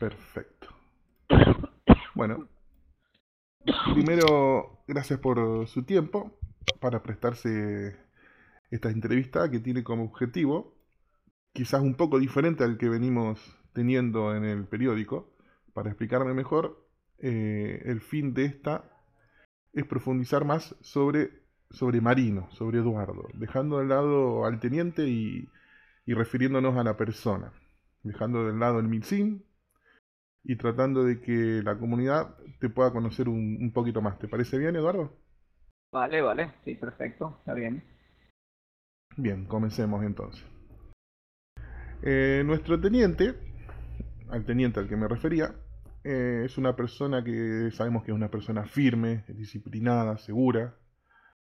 Perfecto. Bueno, primero, gracias por su tiempo para prestarse esta entrevista que tiene como objetivo, quizás un poco diferente al que venimos teniendo en el periódico, para explicarme mejor, eh, el fin de esta es profundizar más sobre, sobre Marino, sobre Eduardo, dejando de lado al teniente y, y refiriéndonos a la persona, dejando de lado el MILSIN y tratando de que la comunidad te pueda conocer un, un poquito más. ¿Te parece bien, Eduardo? Vale, vale, sí, perfecto, está bien. Bien, comencemos entonces. Eh, nuestro teniente, al teniente al que me refería, eh, es una persona que sabemos que es una persona firme, disciplinada, segura,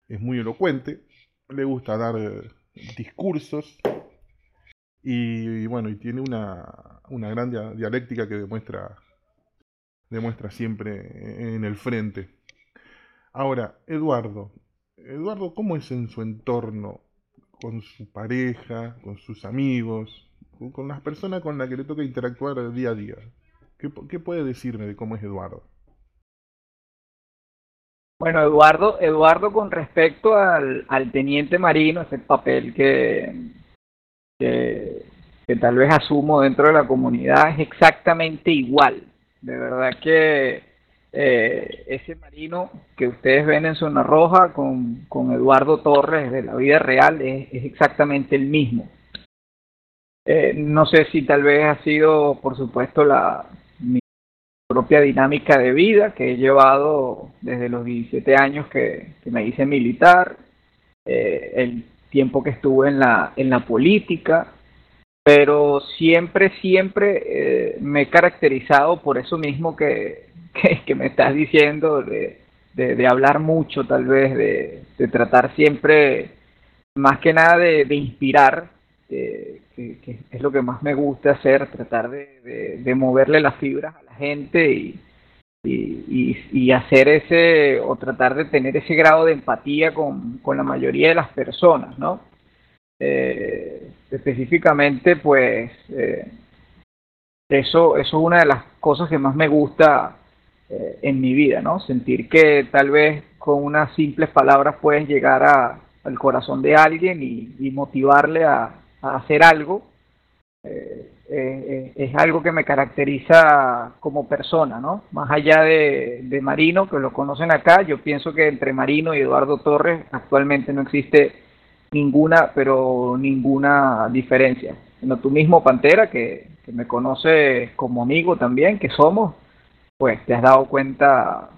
es muy elocuente, le gusta dar eh, discursos y, bueno, y tiene una, una gran dialéctica que demuestra, demuestra siempre en el frente. Ahora, Eduardo, Eduardo, ¿cómo es en su entorno? Con su pareja, con sus amigos, con las personas con las que le toca interactuar día a día. ¿Qué, puede decirme de cómo es Eduardo? Bueno, Eduardo, Eduardo con respecto al, al teniente marino, ese papel que, que, tal vez asumo dentro de la comunidad, es exactamente igual. De verdad que eh, ese marino que ustedes ven en Zona Roja con, con Eduardo Torres de la vida real es, es exactamente el mismo. Eh, no sé si tal vez ha sido, por supuesto, la, propia dinámica de vida que he llevado desde los 17 años que, me hice militar, eh, el tiempo que estuve en la, en la política, pero siempre, siempre eh, me he caracterizado por eso mismo que, que, me estás diciendo, de, de, hablar mucho tal vez, de, de, tratar siempre, más que nada de, inspirar, eh, que, es lo que más me gusta hacer, tratar de, moverle las fibras a la gente y, y, y, hacer ese, o tratar de tener ese grado de empatía con, con la mayoría de las personas, ¿no? Eh, específicamente, pues, eh, eso, eso es una de las cosas que más me gusta eh, en mi vida, ¿no? Sentir que tal vez con unas simples palabras puedes llegar a, al corazón de alguien y, motivarle a, hacer algo, eh, eh, es algo que me caracteriza como persona, ¿no? Más allá de, Marino, que lo conocen acá, yo pienso que entre Marino y Eduardo Torres actualmente no existe ninguna, pero ninguna diferencia. Sino tú mismo, Pantera, que, que me conoce como amigo también, que somos, pues te has dado cuenta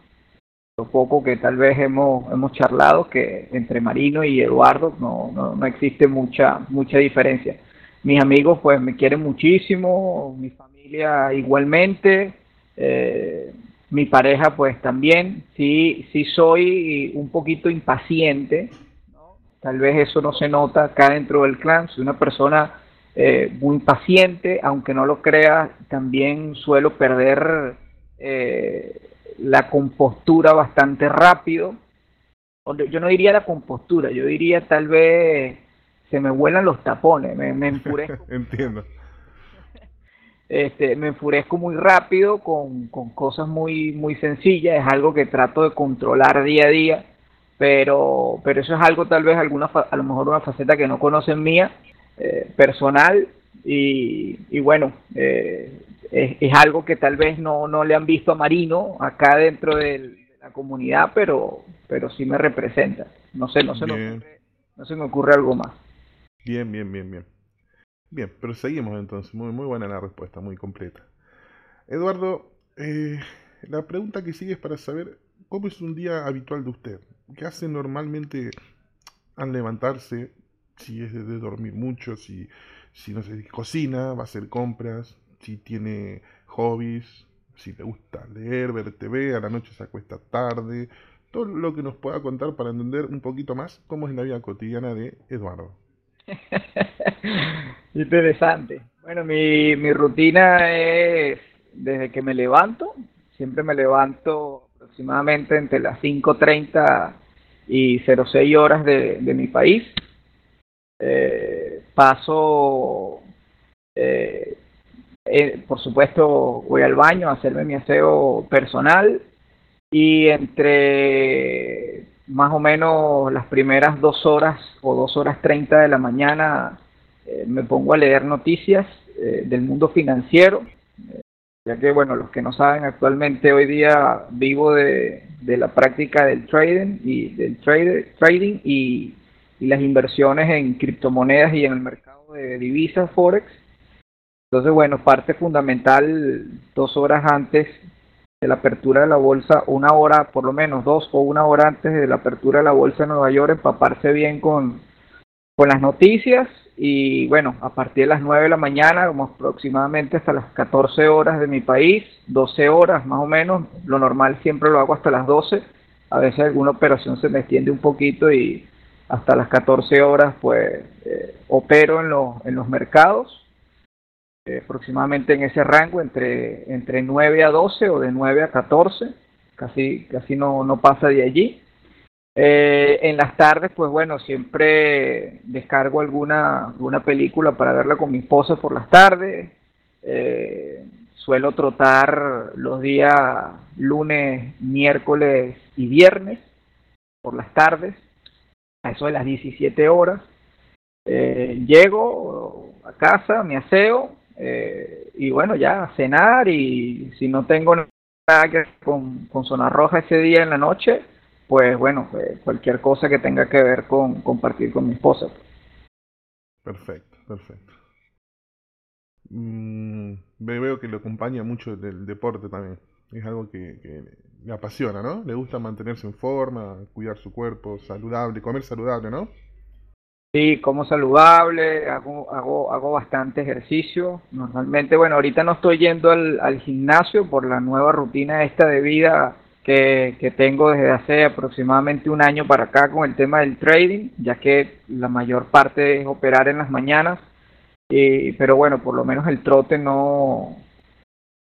lo poco que tal vez hemos, hemos charlado, que entre Marino y Eduardo no, no, existe mucha, mucha diferencia. Mis amigos pues me quieren muchísimo, mi familia igualmente, eh, mi pareja pues también, sí, sí soy un poquito impaciente, tal vez eso no se nota acá dentro del clan, soy una persona eh, muy impaciente, aunque no lo crea, también suelo perder eh, la compostura bastante rápido. Yo no diría la compostura, yo diría tal vez se me vuelan los tapones, me, me enfurezco. Entiendo. Este, me enfurezco muy rápido con, con, cosas muy, muy sencillas, es algo que trato de controlar día a día, pero, pero eso es algo tal vez alguna, a lo mejor una faceta que no conocen mía, eh, personal, y, y bueno, eh, es, algo que tal vez no, no le han visto a Marino acá dentro de la comunidad, pero, pero sí me representa. No sé, no se, me ocurre, no se me ocurre algo más. Bien, bien, bien, bien. Bien, pero seguimos entonces. Muy, muy buena la respuesta, muy completa. Eduardo, eh, la pregunta que sigue es para saber cómo es un día habitual de usted. ¿Qué hace normalmente al levantarse? Si es de dormir mucho, si, si no sé, cocina, va a hacer compras, si tiene hobbies, si le gusta leer, ver TV, a la noche se acuesta tarde, todo lo que nos pueda contar para entender un poquito más cómo es la vida cotidiana de Eduardo. Interesante. Bueno, mi, mi rutina es desde que me levanto, siempre me levanto aproximadamente entre las 5.30 y 06 horas de, de mi país. Eh, paso eh, eh, por supuesto, voy al baño a hacerme mi aseo personal y entre más o menos las primeras dos horas o dos horas treinta de la mañana eh, me pongo a leer noticias eh, del mundo financiero, ya que, bueno, los que no saben, actualmente hoy día vivo de, de la práctica del trading y del trader, trading y, y las inversiones en criptomonedas y en el mercado de divisas forex. Entonces, bueno, parte fundamental dos horas antes de la apertura de la bolsa, una hora, por lo menos dos o una hora antes de la apertura de la bolsa de Nueva York, empaparse bien con, con las noticias. Y bueno, a partir de las 9 de la mañana, como aproximadamente hasta las 14 horas de mi país, 12 horas más o menos, lo normal siempre lo hago hasta las 12, a veces alguna operación se me extiende un poquito y hasta las 14 horas pues eh, opero en, los en los mercados, eh, aproximadamente en ese rango, entre, entre 9 a 12 o de 9 a 14, casi, casi no, no pasa de allí. Eh, en las tardes, pues bueno, siempre descargo alguna, alguna película para verla con mi esposa por las tardes. Eh, suelo trotar los días lunes, miércoles y viernes por las tardes, a eso de las 17 horas. Eh, llego a casa, me aseo eh, y bueno, ya cenar y si no tengo nada que con, con zona roja ese día en la noche, pues bueno, eh, cualquier cosa que tenga que ver con compartir con mi esposa. Perfecto, perfecto. Mm, veo que lo acompaña mucho del deporte también. Es algo que, que, le apasiona, ¿no? Le gusta mantenerse en forma, cuidar su cuerpo saludable, comer saludable, ¿no? Sí, como saludable, hago, hago, hago bastante ejercicio. Normalmente, bueno, ahorita no estoy yendo al, gimnasio por la nueva rutina esta de vida que, que, tengo desde hace aproximadamente un año para acá con el tema del trading, ya que la mayor parte es operar en las mañanas. Y, pero bueno, por lo menos el trote no,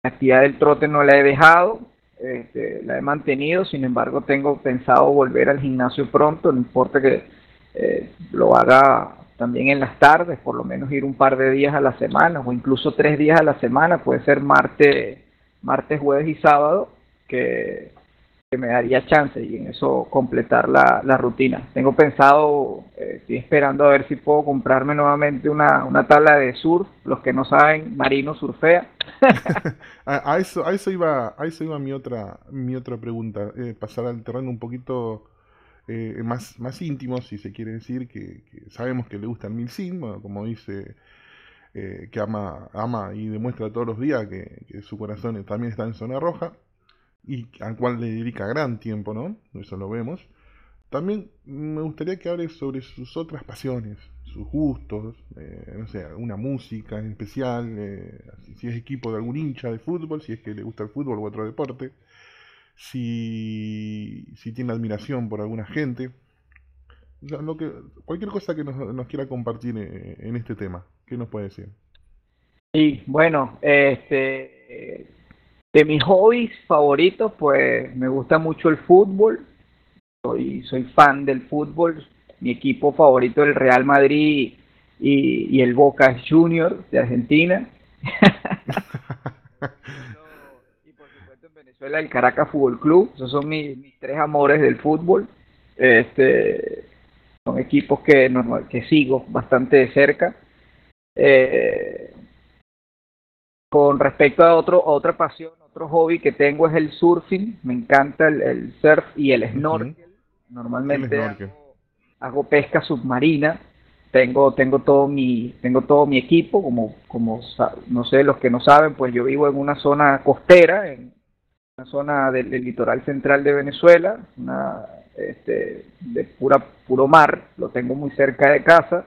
la actividad del trote no la he dejado, este, la he mantenido, sin embargo tengo pensado volver al gimnasio pronto, no importa que eh, lo haga también en las tardes, por lo menos ir un par de días a la semana o incluso tres días a la semana, puede ser martes, martes, jueves y sábado, que me daría chance y en eso completar la, rutina. Tengo pensado, eh, estoy esperando a ver si puedo comprarme nuevamente una, tabla de surf. Los que no saben, Marino surfea. a, eso, iba, eso iba mi otra, mi otra pregunta, eh, pasar al terreno un poquito eh, más, más íntimo, si se quiere decir, que, sabemos que le gusta el milsim, bueno, como dice, eh, que ama, ama y demuestra todos los días que, que su corazón también está en zona roja y al cual le dedica gran tiempo, ¿no? Eso lo vemos. También me gustaría que hable sobre sus otras pasiones, sus gustos, eh, no sé, una música en especial, eh, si es equipo de algún hincha de fútbol, si es que le gusta el fútbol u otro deporte, si, si tiene admiración por alguna gente, lo que, cualquier cosa que nos, nos quiera compartir en, en, este tema, ¿qué nos puede decir? Y bueno, este de mis hobbies favoritos, pues me gusta mucho el fútbol. Soy, soy fan del fútbol. Mi equipo favorito es el Real Madrid y, y el Boca Junior de Argentina. y por supuesto en Venezuela el Caracas Fútbol Club. Esos son mis, mis tres amores del fútbol. Este, son equipos que, normal, que sigo bastante de cerca. Eh, con respecto a otro, otra pasión, otro hobby que tengo es el surfing. Me encanta el, el surf y el snorkel. Normalmente el snorkel. Hago, hago, pesca submarina. Tengo, tengo todo mi, tengo todo mi equipo, como, como no sé, los que no saben, pues yo vivo en una zona costera, en una zona del, litoral central de Venezuela, una, este, de pura, puro mar, lo tengo muy cerca de casa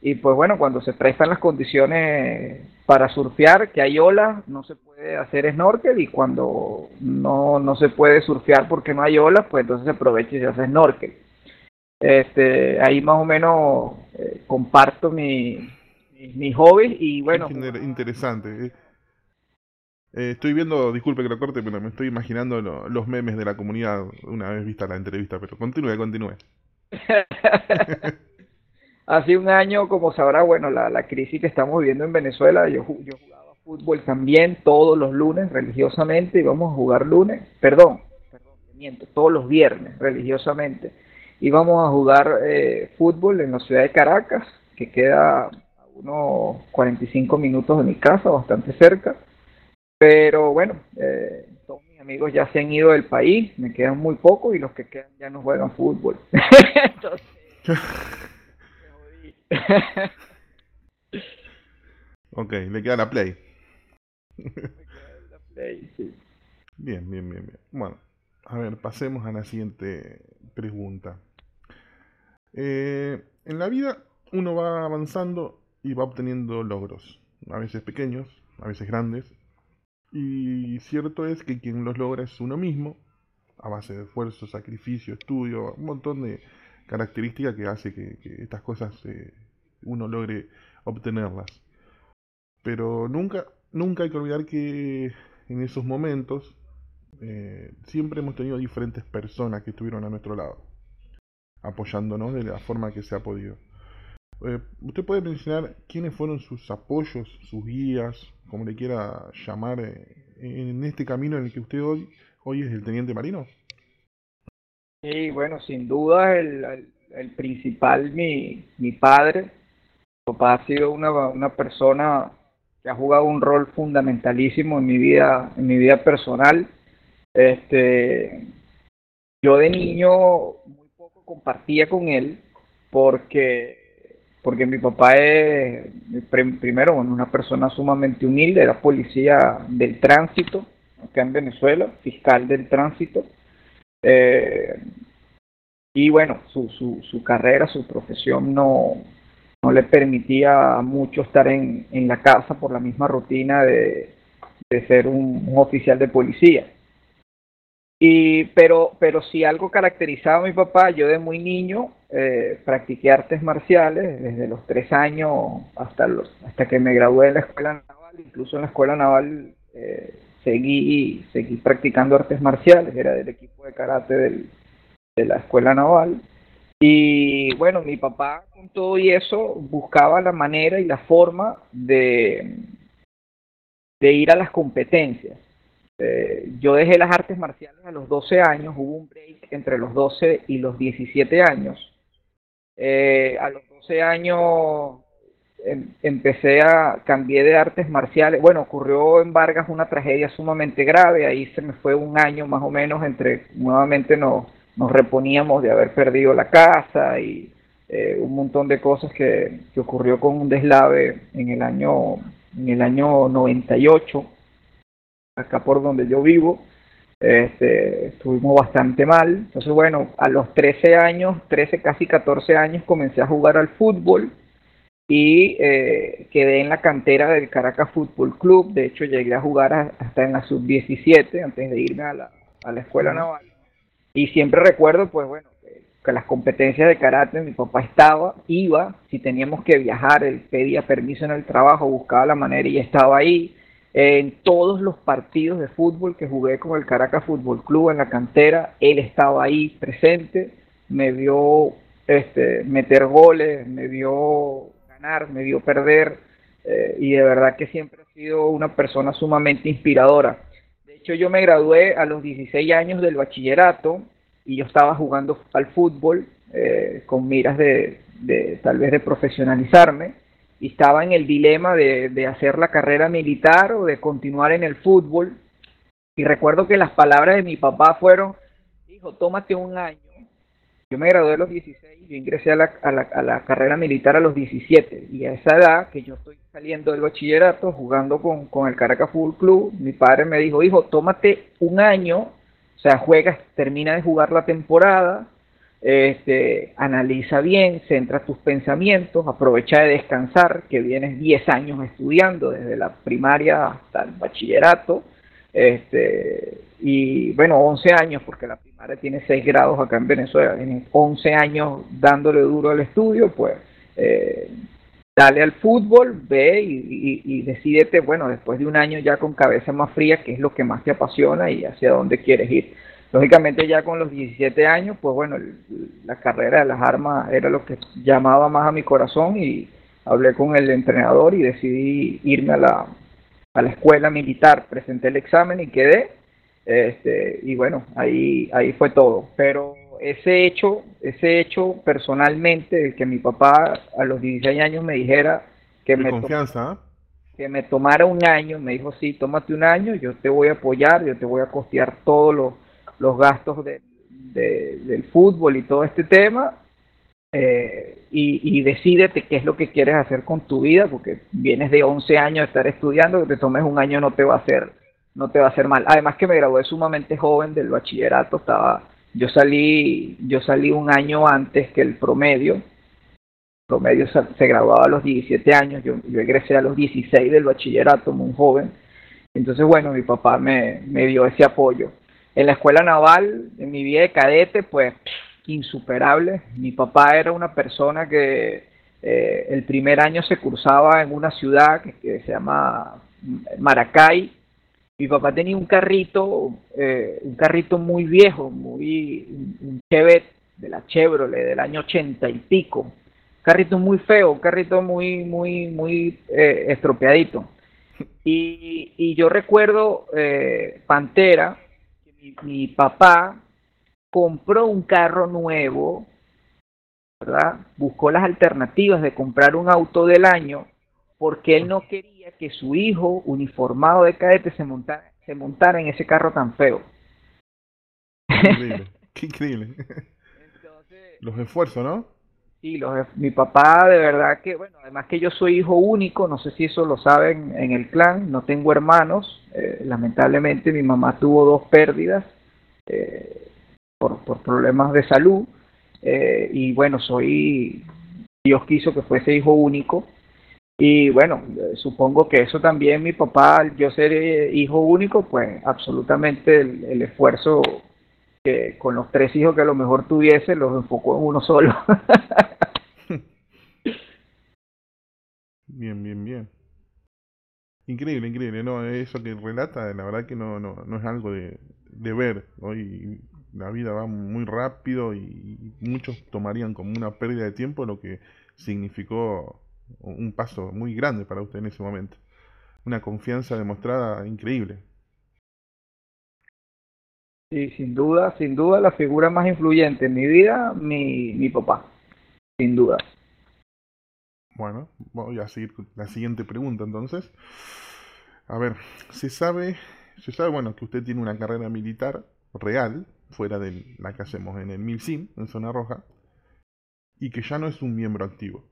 y pues bueno, cuando se prestan las condiciones para surfear, que hay olas, no se puede hacer snorkel y cuando no, no se puede surfear porque no hay olas, pues entonces se aprovecha y se hace snorkel. Este, ahí más o menos eh, comparto mi, mi, mi, hobby y bueno. Interesante. Eh, estoy viendo, disculpe que lo corte, pero me estoy imaginando lo, los memes de la comunidad una vez vista la entrevista, pero continúe, continúe. hace un año, como sabrá, bueno, la, la, crisis que estamos viviendo en Venezuela, yo, yo jugaba fútbol también todos los lunes religiosamente, íbamos a jugar lunes, perdón, perdón, miento, todos los viernes religiosamente. Íbamos a jugar eh, fútbol en la ciudad de Caracas, que queda a unos 45 minutos de mi casa, bastante cerca. Pero bueno, eh, todos mis amigos ya se han ido del país, me quedan muy pocos y los que quedan ya no juegan fútbol. Entonces, ok, le queda la play. la play sí. Bien, bien, bien, bien. Bueno, a ver, pasemos a la siguiente pregunta. Eh, en la vida uno va avanzando y va obteniendo logros, a veces pequeños, a veces grandes, y cierto es que quien los logra es uno mismo, a base de esfuerzo, sacrificio, estudio, un montón de características que hace que, estas cosas eh, uno logre obtenerlas. Pero nunca, nunca hay que olvidar que en esos momentos eh, siempre hemos tenido diferentes personas que estuvieron a nuestro lado, apoyándonos de la forma que se ha podido. Eh, ¿Usted puede mencionar quiénes fueron sus apoyos, sus guías, como le quiera llamar, eh, en este camino en el que usted hoy, hoy es el teniente marino? Sí, bueno, sin duda el, el, principal, mi, mi padre. Mi papá ha sido una, una persona que ha jugado un rol fundamentalísimo en mi vida, en mi vida personal. Este, yo de niño muy poco compartía con él porque porque mi papá es, primero, una persona sumamente humilde, era policía del tránsito acá en Venezuela, fiscal del tránsito. Eh, y bueno, su, su, su, carrera, su profesión no, no le permitía mucho estar en, en la casa por la misma rutina de, de ser un oficial de policía. Y, pero, pero si algo caracterizaba a mi papá, yo de muy niño eh, practiqué artes marciales desde los tres años hasta, los, hasta que me gradué en la escuela naval, incluso en la escuela naval eh, seguí, seguí practicando artes marciales, era del equipo de karate de la escuela naval. Y bueno, mi papá con todo y eso buscaba la manera y la forma de, de ir a las competencias. Eh, yo dejé las artes marciales a los 12 años, hubo un break entre los 12 y los 17 años. Eh, a los 12 años em, empecé a cambiar de artes marciales. Bueno, ocurrió en Vargas una tragedia sumamente grave, ahí se me fue un año más o menos entre nuevamente nos, nos reponíamos de haber perdido la casa y eh, un montón de cosas que, que ocurrió con un deslave en el año en el año 98 acá por donde yo vivo, este, estuvimos bastante mal. Entonces, bueno, a los 13 años, 13, casi 14 años, comencé a jugar al fútbol y eh, quedé en la cantera del Caracas Fútbol Club. De hecho, llegué a jugar hasta en la sub-17 antes de irme a la, a la escuela naval. Y siempre recuerdo, pues bueno, que las competencias de karate mi papá estaba, iba, si teníamos que viajar, él pedía permiso en el trabajo, buscaba la manera y estaba ahí en todos los partidos de fútbol que jugué con el Caracas Fútbol Club en la cantera, él estaba ahí presente, me vio este, meter goles, me vio ganar, me vio perder, eh, y de verdad que siempre ha sido una persona sumamente inspiradora. De hecho, yo me gradué a los 16 años del bachillerato y yo estaba jugando al fútbol eh, con miras de, de tal vez de profesionalizarme y estaba en el dilema de, hacer la carrera militar o de continuar en el fútbol. Y recuerdo que las palabras de mi papá fueron, hijo, tómate un año. Yo me gradué a los 16, yo ingresé a la, a la, a la carrera militar a los 17. Y a esa edad, que yo estoy saliendo del bachillerato, jugando con, con el Caracas Fútbol Club, mi padre me dijo, hijo, tómate un año, o sea, juegas, termina de jugar la temporada, este, analiza bien, centra tus pensamientos, aprovecha de descansar, que vienes 10 años estudiando, desde la primaria hasta el bachillerato, este, y bueno, 11 años, porque la primaria tiene 6 grados acá en Venezuela, tienes 11 años dándole duro al estudio, pues eh, dale al fútbol, ve y, y, y decídete, bueno, después de un año ya con cabeza más fría, qué es lo que más te apasiona y hacia dónde quieres ir. Lógicamente ya con los 17 años, pues bueno, la carrera de las armas era lo que llamaba más a mi corazón y hablé con el entrenador y decidí irme a la, a la escuela militar, presenté el examen y quedé. Este, y bueno, ahí, ahí fue todo. Pero ese hecho, ese hecho personalmente, que mi papá a los 16 años me dijera que me, confianza, ¿ah? que me tomara un año, me dijo, sí, tómate un año, yo te voy a apoyar, yo te voy a costear todos los, los gastos de, del fútbol y todo este tema, eh, y, y decídete qué es lo que quieres hacer con tu vida, porque vienes de 11 años de estar estudiando, que te tomes un año no te va a hacer, no te va a hacer mal. Además que me gradué sumamente joven del bachillerato, estaba, yo salí, yo salí un año antes que el promedio, promedio se, graduaba a los 17 años, yo, yo egresé a los 16 del bachillerato, muy joven, entonces bueno, mi papá me, me dio ese apoyo. En la escuela naval, en mi vida de cadete, pues insuperable. Mi papá era una persona que eh, el primer año se cursaba en una ciudad que, se llama Maracay. Mi papá tenía un carrito, eh, un carrito muy viejo, muy un Chevette de la Chevrolet del año ochenta y pico. Un carrito muy feo, un carrito muy, muy, muy eh, estropeadito. Y, y, yo recuerdo Pantera, que mi, mi papá compró un carro nuevo, ¿verdad? Buscó las alternativas de comprar un auto del año porque él no quería que su hijo uniformado de cadete se montara, se montara en ese carro tan feo. Increíble, qué increíble. los esfuerzos, ¿no? Sí, los, mi papá de verdad que, bueno, además que yo soy hijo único, no sé si eso lo saben en el clan, no tengo hermanos, eh, lamentablemente mi mamá tuvo dos pérdidas, eh, por, por problemas de salud. Eh, y bueno, soy, Dios quiso que fuese hijo único. Y bueno, supongo que eso también mi papá, yo ser hijo único, pues absolutamente el, esfuerzo que con los tres hijos que a lo mejor tuviese, los enfocó en uno solo. bien, bien, bien. Increíble, increíble, no, eso que relata, la verdad que no, no, no es algo de, de ver, hoy la vida va muy rápido y muchos tomarían como una pérdida de tiempo lo que significó un paso muy grande para usted en ese momento. Una confianza demostrada increíble. Sí, sin duda, sin duda la figura más influyente en mi vida, mi, mi papá, sin duda. Bueno, voy a seguir con la siguiente pregunta entonces. A ver, se sabe, se sabe, bueno, que usted tiene una carrera militar real, fuera de la que hacemos en el MILSIM, en Zona Roja, y que ya no es un miembro activo.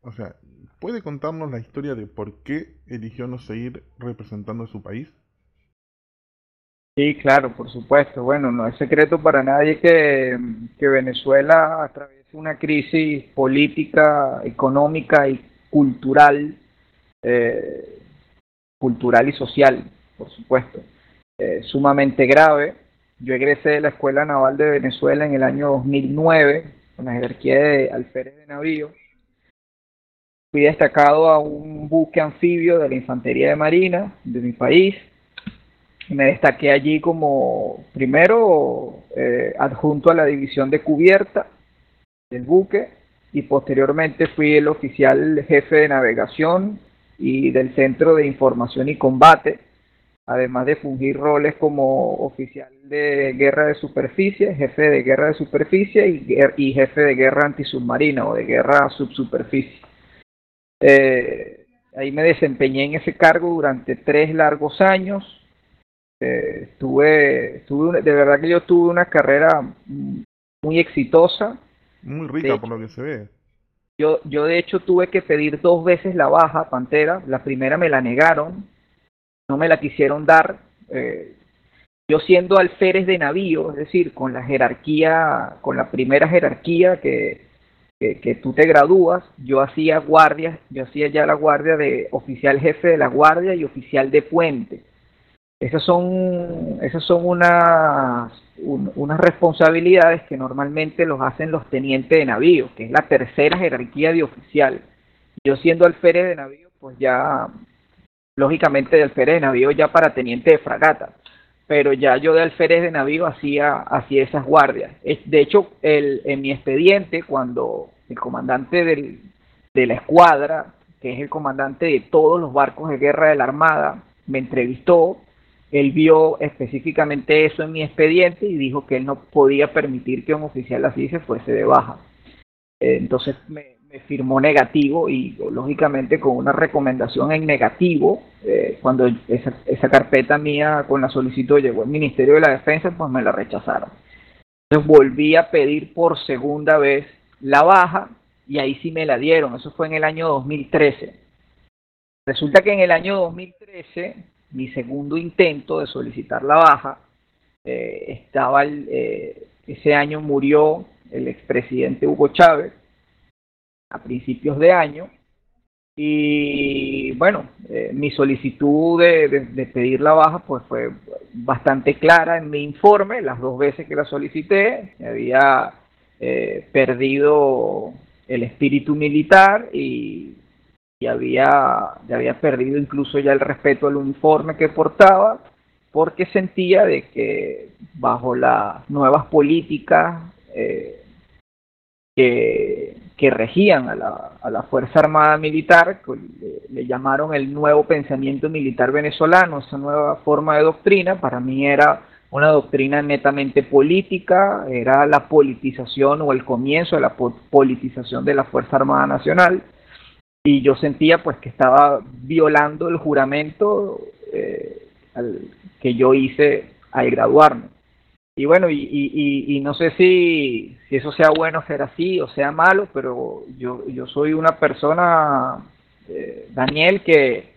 O sea, ¿puede contarnos la historia de por qué eligió no seguir representando a su país? Sí, claro, por supuesto. Bueno, no es secreto para nadie que, Venezuela atraviesa una crisis política, económica y cultural, eh, cultural y social, por supuesto, eh, sumamente grave yo egresé de la Escuela Naval de Venezuela en el año 2009 con la jerarquía de alférez de navío. Fui destacado a un buque anfibio de la Infantería de Marina de mi país. Me destaqué allí como primero eh, adjunto a la división de cubierta del buque y posteriormente fui el oficial jefe de navegación y del Centro de Información y Combate además de fungir roles como oficial de guerra de superficie, jefe de guerra de superficie y, jefe de guerra antisubmarina o de guerra subsuperficie. Eh, ahí me desempeñé en ese cargo durante tres largos años. Eh, tuve, de verdad que yo tuve una carrera muy exitosa. Muy rica por lo que se ve. Yo, yo de hecho tuve que pedir dos veces la baja, Pantera. La primera me la negaron no me la quisieron dar. Eh, yo siendo alférez de navío, es decir, con la jerarquía, con la primera jerarquía que, que, tú te gradúas, yo hacía guardias, yo hacía ya la guardia de oficial jefe de la guardia y oficial de puente. Esas son, esas son unas, unas responsabilidades que normalmente los hacen los tenientes de navío, que es la tercera jerarquía de oficial. Yo siendo alférez de navío, pues ya lógicamente de alférez de navío ya para teniente de fragata, pero ya yo de alférez de navío hacía, hacía esas guardias. De hecho, el, en mi expediente, cuando el comandante de la escuadra, que es el comandante de todos los barcos de guerra de la Armada, me entrevistó, él vio específicamente eso en mi expediente y dijo que él no podía permitir que un oficial así se fuese de baja. Eh, entonces me, firmó negativo y lógicamente con una recomendación en negativo, eh, cuando esa, esa, carpeta mía con la solicitud llegó al Ministerio de la Defensa, pues me la rechazaron. Entonces volví a pedir por segunda vez la baja y ahí sí me la dieron, eso fue en el año 2013. Resulta que en el año 2013, mi segundo intento de solicitar la baja, eh, estaba eh, ese año murió el expresidente Hugo Chávez a principios de año y bueno, eh, mi solicitud de, pedir la baja pues fue bastante clara en mi informe, las dos veces que la solicité, había perdido el espíritu militar y, había, había perdido incluso ya el respeto al uniforme que portaba porque sentía de que bajo las nuevas políticas eh, que, que, regían a la, a la, Fuerza Armada Militar, le, le, llamaron el nuevo pensamiento militar venezolano, esa nueva forma de doctrina, para mí era una doctrina netamente política, era la politización o el comienzo de la politización de la Fuerza Armada Nacional, y yo sentía pues que estaba violando el juramento eh, que yo hice al graduarme. Y bueno, y, no sé si, si, eso sea bueno ser así o sea malo, pero yo, yo soy una persona, eh, Daniel, que,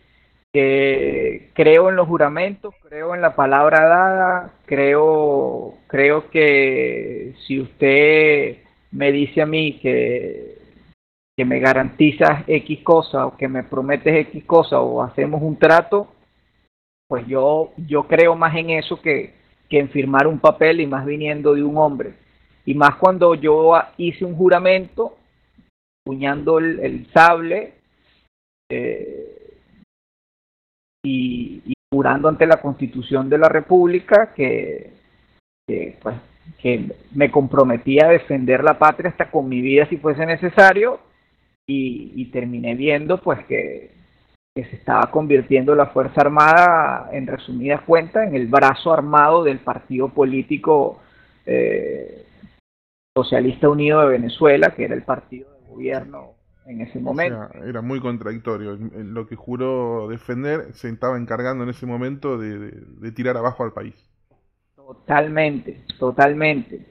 que creo en los juramentos, creo en la palabra dada, creo, creo que si usted me dice a mí que, que me garantizas X cosa o que me prometes X cosa o hacemos un trato, pues yo, yo creo más en eso que, que en firmar un papel y más viniendo de un hombre. Y más cuando yo hice un juramento, puñando el, sable, eh, y, jurando ante la Constitución de la República que, pues, que me comprometía a defender la patria hasta con mi vida si fuese necesario y, terminé viendo pues que, se estaba convirtiendo la Fuerza Armada, en resumidas cuentas, en el brazo armado del partido político eh, Socialista Unido de Venezuela, que era el partido de gobierno en ese momento. era muy contradictorio. Lo que juró defender se estaba encargando en ese momento de, tirar abajo al país. Totalmente, totalmente.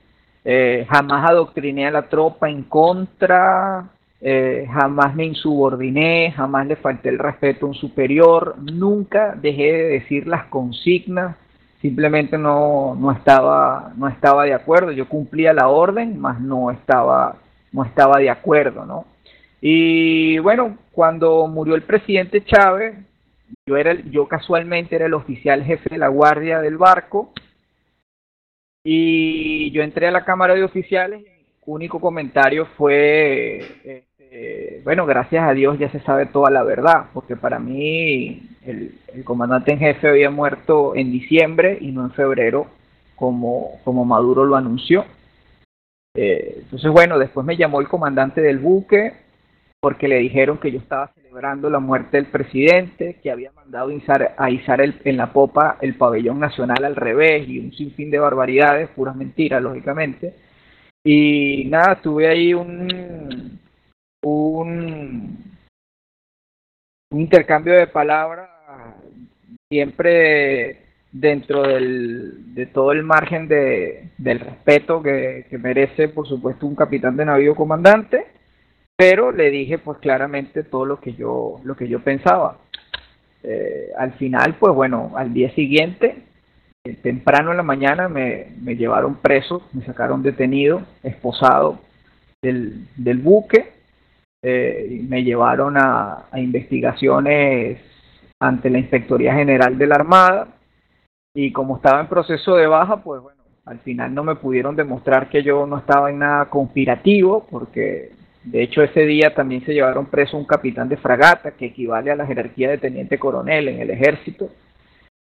Eh, jamás adoctriné a la tropa en contra, eh, jamás me insubordiné, jamás le falté el respeto a un superior, nunca dejé de decir las consignas, simplemente no, no, estaba, no estaba de acuerdo. Yo cumplía la orden, mas no estaba, no estaba de acuerdo, ¿no? Y bueno, cuando murió el presidente Chávez, yo, era, yo casualmente era el oficial jefe de la guardia del barco y yo entré a la Cámara de Oficiales y mi único comentario fue, este, bueno, gracias a Dios ya se sabe toda la verdad, porque para mí el, comandante en jefe había muerto en diciembre y no en febrero, como, como Maduro lo anunció. Eh, entonces, bueno, después me llamó el comandante del buque, porque le dijeron que yo estaba celebrando la muerte del presidente, que había mandado a izar en la popa el pabellón nacional al revés y un sinfín de barbaridades, puras mentiras, lógicamente. Y nada, tuve ahí un, un, intercambio de palabras siempre dentro del, de todo el margen de, del respeto que, que merece, por supuesto, un capitán de navío comandante pero le dije pues claramente todo lo que yo, lo que yo pensaba. Eh, al final, pues bueno, al día siguiente, eh, temprano en la mañana, me, me, llevaron preso, me sacaron detenido, esposado del, del buque, eh, me llevaron a, a investigaciones ante la Inspectoría General de la Armada, y como estaba en proceso de baja, pues bueno, al final no me pudieron demostrar que yo no estaba en nada conspirativo, porque de hecho, ese día también se llevaron preso un capitán de fragata, que equivale a la jerarquía de teniente coronel en el ejército.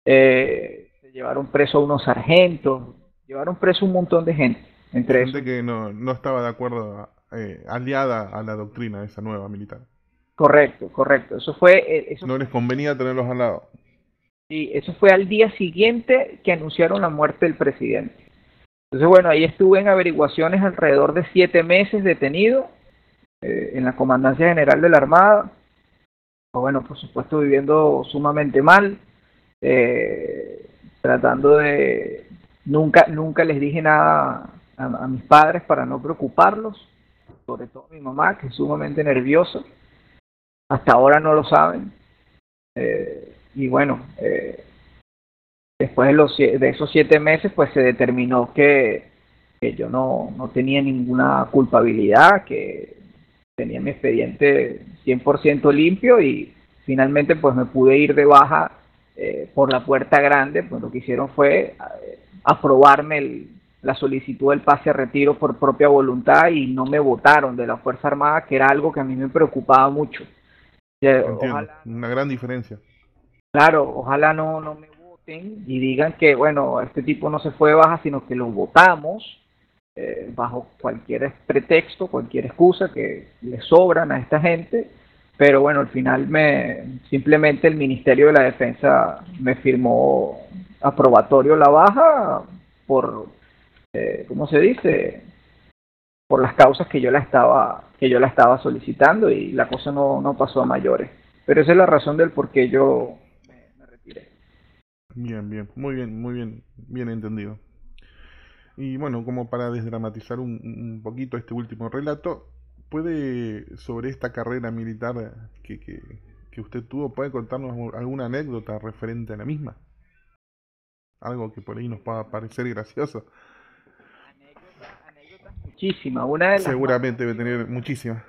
Eh, se llevaron preso a unos sargentos, llevaron preso un montón de gente. Entre gente que no, no, estaba de acuerdo, eh, aliada a la doctrina de esa nueva militar. Correcto, correcto. Eso fue. Eh, eso no les convenía tenerlos al lado. Sí, eso fue al día siguiente que anunciaron la muerte del presidente. Entonces, bueno, ahí estuve en averiguaciones alrededor de siete meses detenido eh, en la Comandancia General de la Armada. Bueno, por supuesto, viviendo sumamente mal, eh, tratando de... Nunca, nunca les dije nada a, mis padres para no preocuparlos, sobre todo mi mamá, que es sumamente nerviosa. Hasta ahora no lo saben. Eh, y bueno, eh, después de, los, de esos siete meses, pues se determinó que, que yo no, no tenía ninguna culpabilidad, que tenía mi expediente 100% limpio y finalmente pues me pude ir de baja eh, por la puerta grande, pues lo que hicieron fue aprobarme el, la solicitud del pase a retiro por propia voluntad y no me votaron de la Fuerza Armada, que era algo que a mí me preocupaba mucho. una gran diferencia. Claro, ojalá no, no me voten y digan que, bueno, este tipo no se fue de baja, sino que lo votamos eh, bajo cualquier pretexto, cualquier excusa que le sobran a esta gente. Pero bueno, al final me simplemente el Ministerio de la Defensa me firmó aprobatorio la baja por eh, ¿cómo se dice? Por las causas que yo la estaba, que yo la estaba solicitando y la cosa no, no pasó a mayores. Pero esa es la razón del por qué yo me, retiré. Bien, bien, muy bien, muy bien, bien entendido. Y bueno, como para desdramatizar un, un poquito este último relato, ¿puede sobre esta carrera militar que, que, que usted tuvo, puede contarnos alguna anécdota referente a la misma? Algo que por ahí nos pueda parecer gracioso muchísimas. Una de Seguramente debe tener muchísimas.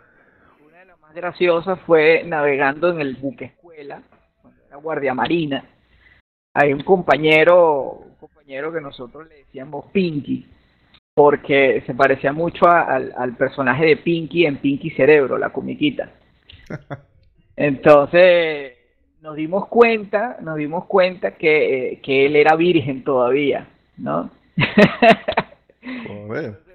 Una de las más graciosas fue navegando en el buque escuela, cuando era guardia marina. Hay un compañero, un compañero que nosotros le decíamos Pinky, porque se parecía mucho al, al personaje de Pinky en Pinky Cerebro, la comiquita. Entonces nos dimos cuenta, nos dimos cuenta que, que él era virgen todavía, ¿no? Joder.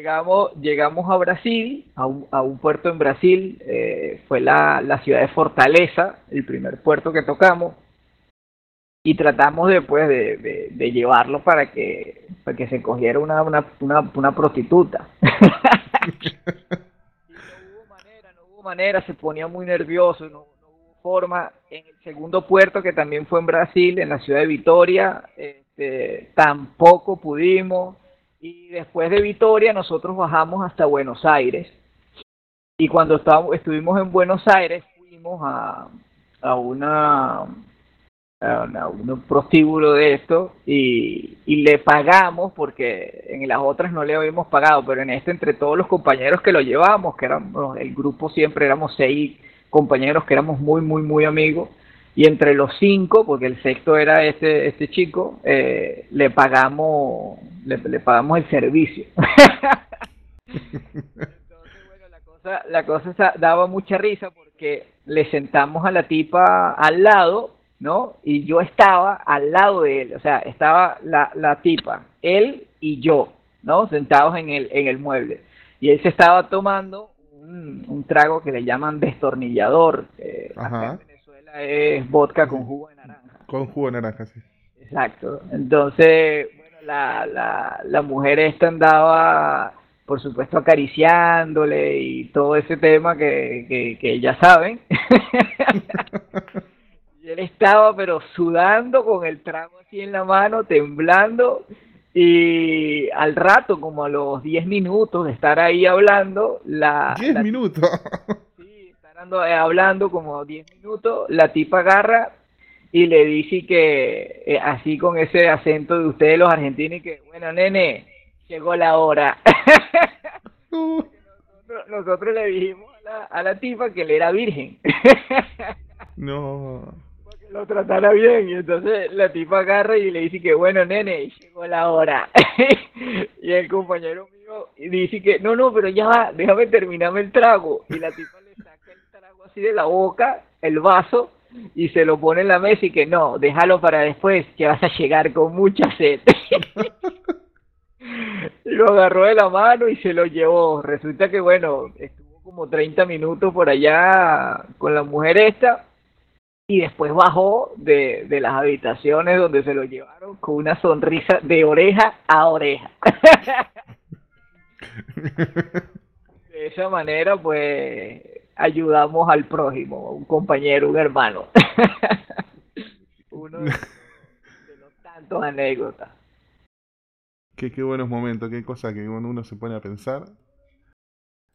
Llegamos, llegamos a Brasil, a un, a un puerto en Brasil, eh, fue la, la, ciudad de Fortaleza, el primer puerto que tocamos, y tratamos después de, de, llevarlo para que, para que se cogiera una, una, una, prostituta. no hubo manera, no hubo manera, se ponía muy nervioso, no, no, hubo forma. En el segundo puerto, que también fue en Brasil, en la ciudad de Vitoria, este, tampoco pudimos y después de Vitoria nosotros bajamos hasta Buenos Aires. Y cuando estábamos, estuvimos en Buenos Aires fuimos a, a una a un prostíbulo de esto y, y, le pagamos porque en las otras no le habíamos pagado, pero en este entre todos los compañeros que lo llevamos, que éramos el grupo siempre éramos seis compañeros que éramos muy muy muy amigos, y entre los cinco, porque el sexto era este, este chico, eh, le pagamos le, pagamos el servicio. Entonces, bueno, la cosa, la cosa daba mucha risa porque le sentamos a la tipa al lado, ¿no? Y yo estaba al lado de él, o sea, estaba la, la tipa, él y yo, ¿no? Sentados en el, en el mueble. Y él se estaba tomando un, un trago que le llaman destornillador. Eh, es vodka con jugo de naranja. Con jugo de naranja, sí. Exacto. Entonces, bueno, la, la, la mujer esta andaba, por supuesto, acariciándole y todo ese tema que, que, que ya saben. y él estaba, pero sudando con el trago así en la mano, temblando. Y al rato, como a los 10 minutos de estar ahí hablando, la... 10 minutos. Eh, hablando como 10 minutos, la tipa agarra y le dice que, eh, así con ese acento de ustedes los argentinos, que, bueno, nene, llegó la hora. nosotros, le dijimos a la, a la tipa que él era virgen. no. Lo tratara bien. Y entonces la tipa agarra y le dice que, bueno, nene, llegó la hora. y el compañero mío dice que, no, no, pero ya va, déjame terminarme el trago. Y la tipa así de la boca el vaso y se lo pone en la mesa y que no, déjalo para después, que vas a llegar con mucha sed. lo agarró de la mano y se lo llevó. Resulta que, bueno, estuvo como 30 minutos por allá con la mujer esta y después bajó de, de las habitaciones donde se lo llevaron con una sonrisa de oreja a oreja. de esa manera, pues, ayudamos al prójimo, un compañero, un hermano. Uno de, los tantos anécdotas. Qué, qué buenos momentos, qué cosas que uno se pone a pensar.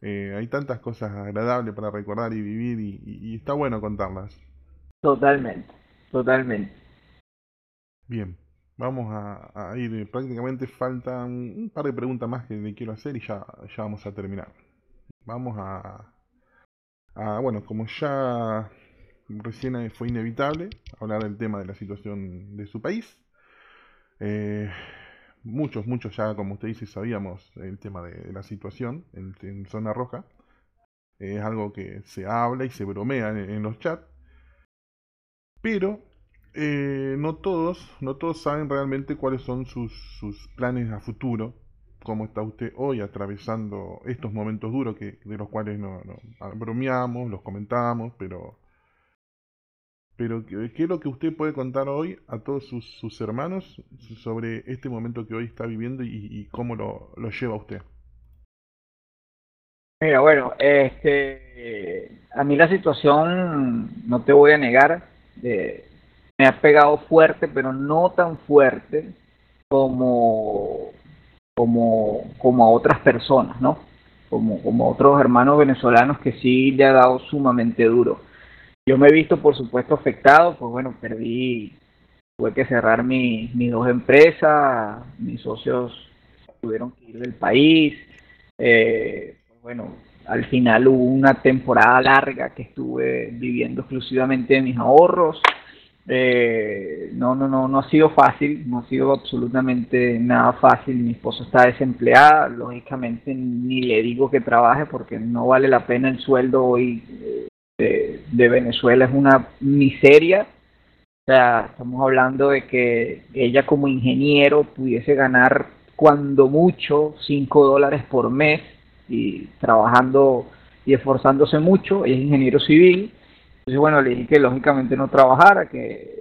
Eh, hay tantas cosas agradables para recordar y vivir y está bueno contarlas. Totalmente, totalmente. Bien, vamos a, ir, prácticamente faltan un par de preguntas más que le quiero hacer y ya, ya vamos a terminar. Vamos a, a, bueno, como ya recién fue inevitable hablar del tema de la situación de su país. Eh, muchos, muchos ya, como usted dice, sabíamos el tema de, la situación en, zona roja. es algo que se habla y se bromea en los chats. Pero eh, no todos, no todos saben realmente cuáles son sus, sus planes a futuro, cómo está usted hoy atravesando estos momentos duros que, de los cuales no, bromeamos, los comentamos, pero pero ¿qué, es lo que usted puede contar hoy a todos sus, hermanos sobre este momento que hoy está viviendo y, cómo lo, lleva usted? Mira, bueno, este, a mí la situación, no te voy a negar, me ha pegado fuerte, pero no tan fuerte como, como, como a otras personas, ¿no? Como, como a otros hermanos venezolanos que sí le ha dado sumamente duro. Yo me he visto, por supuesto, afectado, pues bueno, perdí, tuve que cerrar mi, mis dos empresas, mis socios tuvieron que ir del país, eh, pues bueno, al final hubo una temporada larga que estuve viviendo exclusivamente de mis ahorros. Eh, no, no, no, no ha sido fácil, no ha sido absolutamente nada fácil. Mi esposa está desempleada, lógicamente ni le digo que trabaje porque no vale la pena el sueldo hoy eh, de, Venezuela, es una miseria. O sea, estamos hablando de que ella como ingeniero pudiese ganar cuando mucho 5 dólares por mes y trabajando y esforzándose mucho, ella es ingeniero civil, entonces bueno, le dije que lógicamente no trabajara, que,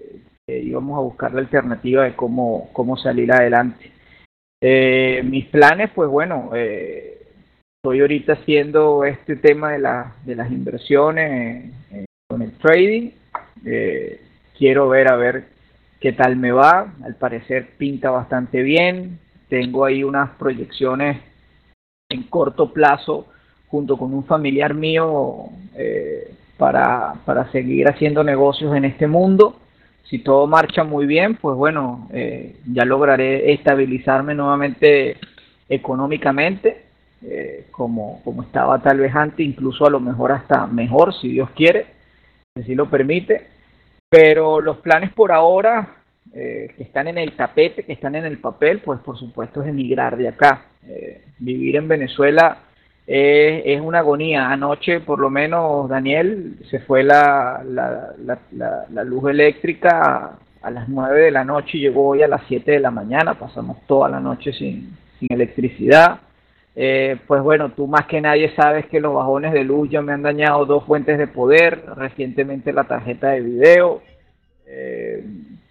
íbamos a buscar la alternativa de cómo, cómo salir adelante. Eh, mis planes, pues bueno, eh, estoy ahorita haciendo este tema de, la, de las inversiones con el trading, eh, quiero ver a ver qué tal me va, al parecer pinta bastante bien, tengo ahí unas proyecciones en corto plazo junto con un familiar mío eh, para, para, seguir haciendo negocios en este mundo. Si todo marcha muy bien, pues bueno, eh, ya lograré estabilizarme nuevamente económicamente, eh, como, como estaba tal vez antes, incluso a lo mejor hasta mejor, si Dios quiere, si lo permite. Pero los planes por ahora que están en el tapete, que están en el papel, pues por supuesto es emigrar de acá. Eh, vivir en Venezuela es una agonía. Anoche, por lo menos, Daniel, se fue la, la, luz eléctrica a las 9 de la noche y llegó hoy a las 7 de la mañana. Pasamos toda la noche sin, sin electricidad. Eh, pues bueno, tú más que nadie sabes que los bajones de luz ya me han dañado dos fuentes de poder, recientemente la tarjeta de video, eh,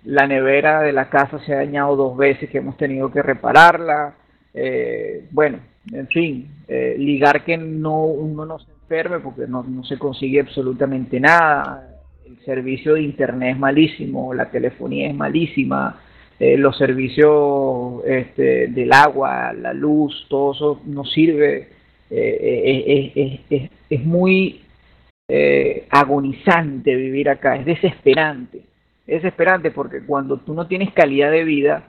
la nevera de la casa se ha dañado dos veces que hemos tenido que repararla, eh, bueno, en fin, eh, ligar que no uno no se enferme porque no, se consigue absolutamente nada, el servicio de internet es malísimo, la telefonía es malísima, eh, los servicios este, del agua, la luz, todo eso no sirve, es, muy agonizante vivir acá, es desesperante, es desesperante porque cuando tú no tienes calidad de vida,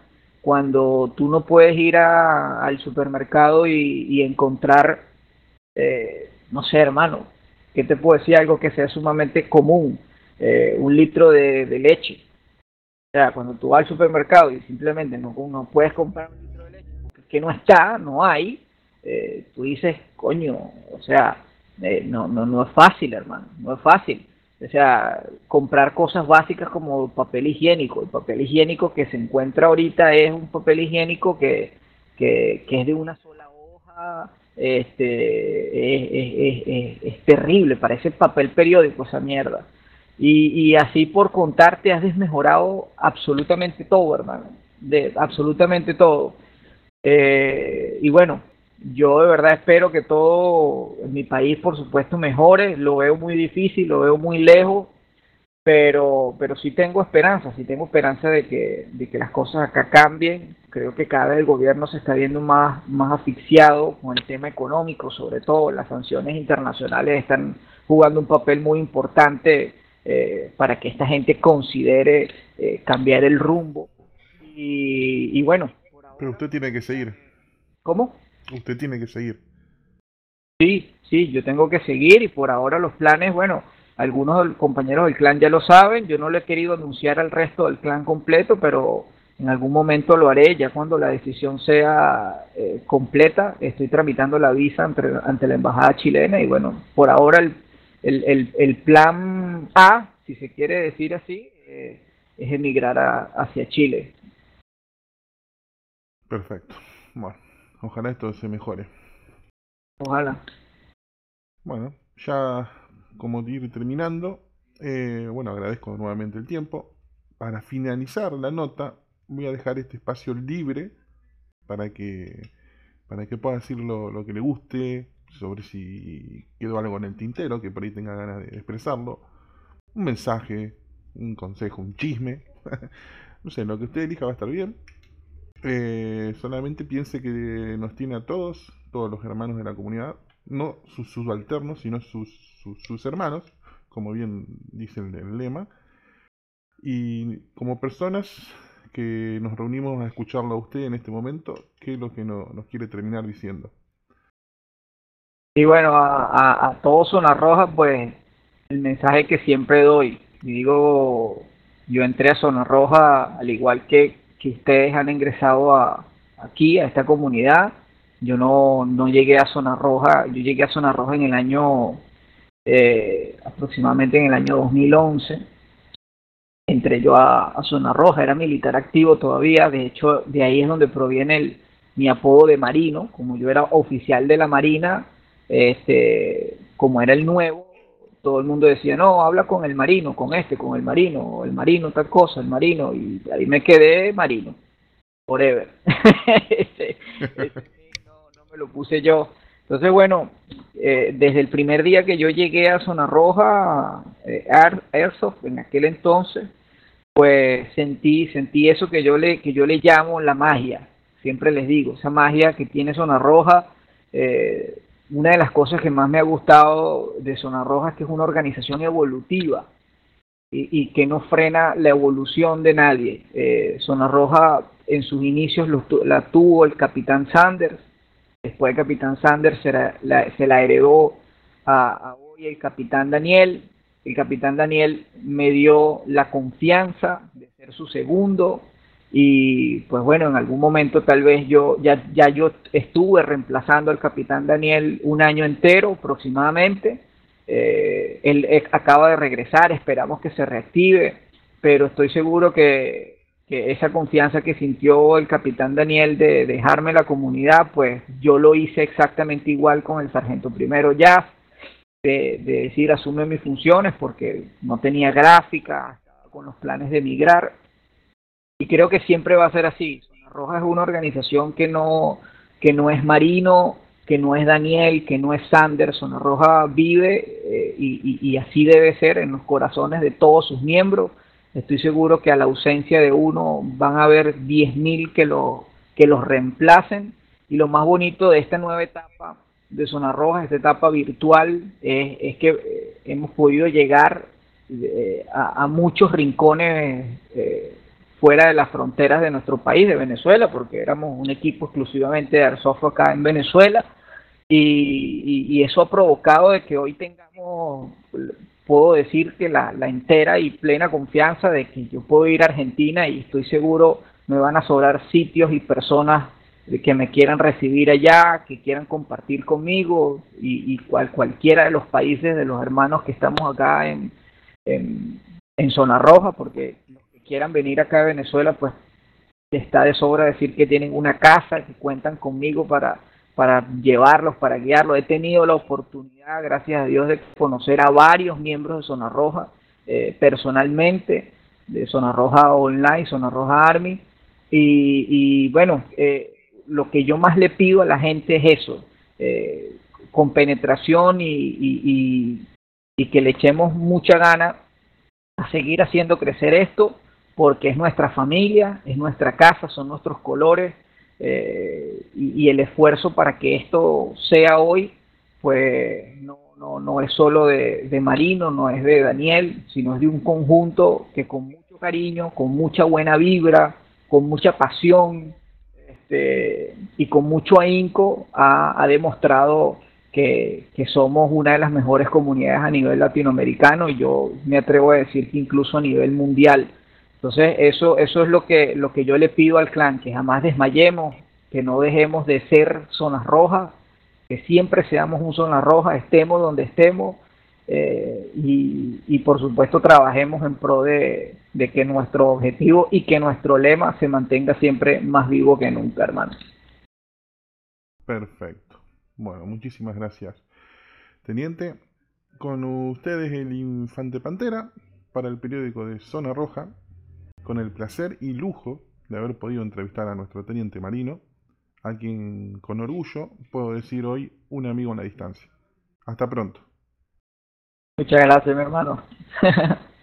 cuando tú no puedes ir al supermercado y, encontrar, eh, no sé, hermano, ¿qué te puedo decir? Algo que sea sumamente común, eh, un litro de, leche. O sea, cuando tú vas al supermercado y simplemente no, puedes comprar un litro de leche porque que no está, no hay, eh, tú dices, coño, o sea, no, no, no es fácil, hermano, no es fácil. O sea, comprar cosas básicas como papel higiénico. El papel higiénico que se encuentra ahorita es un papel higiénico que, que, es de una sola hoja. Este, es, es, es, terrible, parece papel periódico esa mierda. Y, así por contarte, has desmejorado absolutamente todo, hermano. De, absolutamente todo. Eh, y bueno, yo de verdad espero que todo en mi país, por supuesto, mejore. Lo veo muy difícil, lo veo muy lejos, pero, pero sí tengo esperanza, sí tengo esperanza de que, de que las cosas acá cambien. Creo que cada vez el gobierno se está viendo más, más asfixiado con el tema económico, sobre todo las sanciones internacionales están jugando un papel muy importante eh, para que esta gente considere eh, cambiar el rumbo. Y, y bueno. Pero usted tiene que seguir. ¿Cómo? Usted tiene que seguir. Sí, sí, yo tengo que seguir y por ahora los planes, bueno, algunos compañeros del clan ya lo saben, yo no le he querido anunciar al resto del clan completo, pero en algún momento lo haré, ya cuando la decisión sea eh, completa, estoy tramitando la visa ante, la embajada chilena y bueno, por ahora el, el, el, plan A, si se quiere decir así, eh, es emigrar hacia Chile. Perfecto, bueno. Ojalá esto se mejore. Ojalá. Bueno, ya como ir terminando, eh, bueno, agradezco nuevamente el tiempo. Para finalizar la nota, voy a dejar este espacio libre para que, para que pueda decir lo, que le guste, sobre si quedó algo en el tintero, que por ahí tenga ganas de expresarlo. Un mensaje, un consejo, un chisme. no sé, lo que usted elija va a estar bien. Eh, solamente piense que nos tiene a todos, todos los hermanos de la comunidad, no sus subalternos, sino sus, hermanos, como bien dice el, lema, y como personas que nos reunimos a escucharlo a usted en este momento, ¿qué es lo que nos quiere terminar diciendo? Y bueno, a, a, todos Zona Roja, pues el mensaje que siempre doy, digo, yo entré a Zona Roja al igual que que ustedes han ingresado a, aquí, a esta comunidad. Yo no, no llegué a Zona Roja, yo llegué a Zona Roja en el año, eh, aproximadamente en el año 2011. Entré yo a, Zona Roja, era militar activo todavía, de hecho de ahí es donde proviene el, mi apodo de marino, como yo era oficial de la Marina, este, como era el nuevo, todo el mundo decía, no, habla con el marino, con este, con el marino, el marino, tal cosa, el marino, y ahí me quedé marino, forever. no, me lo puse yo. Entonces, bueno, eh, desde el primer día que yo llegué a Zona Roja, eh, Airsoft, en aquel entonces, pues sentí, sentí eso que yo le, que yo le llamo la magia. Siempre les digo, esa magia que tiene Zona Roja, eh, una de las cosas que más me ha gustado de Zona Roja es que es una organización evolutiva y, que no frena la evolución de nadie. Eh, Zona Roja en sus inicios la tuvo el capitán Sanders, después el capitán Sanders se la, heredó a, hoy el capitán Daniel. El capitán Daniel me dio la confianza de ser su segundo, y pues bueno, en algún momento tal vez yo ya, ya yo estuve reemplazando al capitán Daniel un año entero aproximadamente. Eh, él acaba de regresar, esperamos que se reactive, pero estoy seguro que, que, esa confianza que sintió el capitán Daniel de dejarme la comunidad, pues yo lo hice exactamente igual con el sargento primero ya de, de decir asume mis funciones porque no tenía gráfica, con los planes de emigrar y creo que siempre va a ser así. Zona Roja es una organización que no, que no es Marino, que no es Daniel, que no es Sanders. Zona Roja vive eh, y, así debe ser en los corazones de todos sus miembros. Estoy seguro que a la ausencia de uno van a haber 10.000 que, lo, que los reemplacen. Y lo más bonito de esta nueva etapa de Zona Roja, esta etapa virtual, es, que eh, hemos podido llegar eh, a, muchos rincones fuera de las fronteras de nuestro país, de Venezuela, porque éramos un equipo exclusivamente de Airsoft acá en Venezuela, y, eso ha provocado de que hoy tengamos, puedo decir que la, entera y plena confianza de que yo puedo ir a Argentina y estoy seguro me van a sobrar sitios y personas que me quieran recibir allá, que quieran compartir conmigo y, cual, cualquiera de los países de los hermanos que estamos acá en zona roja, porque quieran venir acá a Venezuela, pues está de sobra decir que tienen una casa, que cuentan conmigo para, para llevarlos, para guiarlos. He tenido la oportunidad, gracias a Dios, de conocer a varios miembros de Zona Roja eh, personalmente, de Zona Roja Online, Zona Roja Army. Y, bueno, eh, lo que yo más le pido a la gente es eso, eh, con penetración y, y, que le echemos mucha gana a seguir haciendo crecer esto, porque es nuestra familia, es nuestra casa, son nuestros colores, y, el esfuerzo para que esto sea hoy, pues no, no, no es solo de, de, Marino, no es de Daniel, sino es de un conjunto que con mucho cariño, con mucha buena vibra, con mucha pasión este, y con mucho ahínco ha, ha demostrado que, que, somos una de las mejores comunidades a nivel latinoamericano y yo me atrevo a decir que incluso a nivel mundial. Entonces eso, eso es lo que, lo que yo le pido al clan, que jamás desmayemos, que no dejemos de ser zonas rojas, que siempre seamos un zona roja, estemos donde estemos eh, y, por supuesto trabajemos en pro de, que nuestro objetivo y que nuestro lema se mantenga siempre más vivo que nunca, hermano. Perfecto. Bueno, muchísimas gracias. Teniente, con ustedes el Infante Pantera para el periódico de Zona Roja, con el placer y lujo de haber podido entrevistar a nuestro teniente marino, a quien con orgullo puedo decir hoy un amigo en la distancia. Hasta pronto. Muchas gracias, mi hermano.